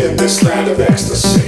in this land of ecstasy.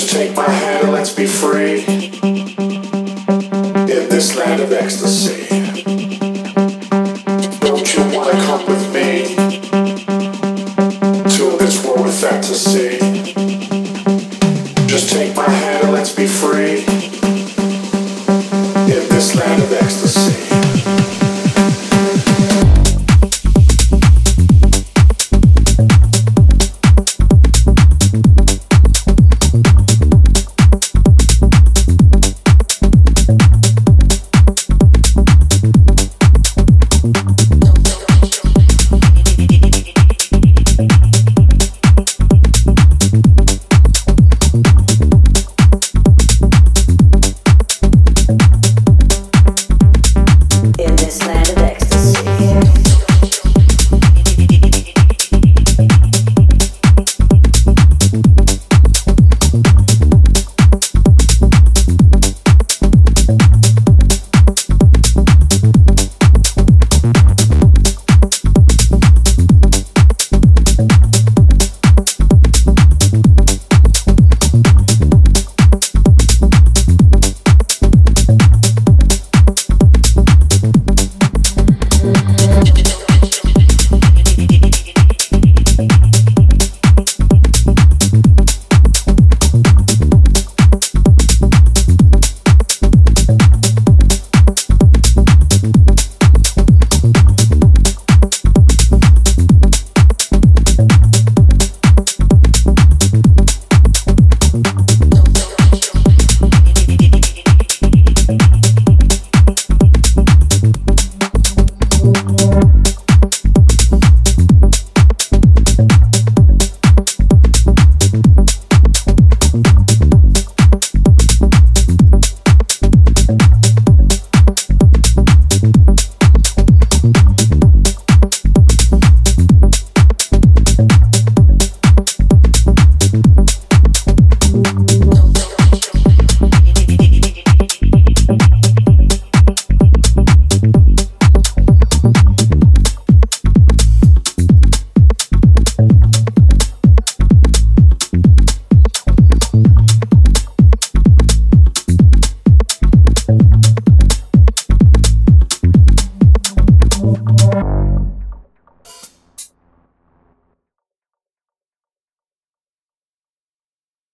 Just take my hand and let's be free in this land of ecstasy. Don't you wanna come with me to this world of fantasy?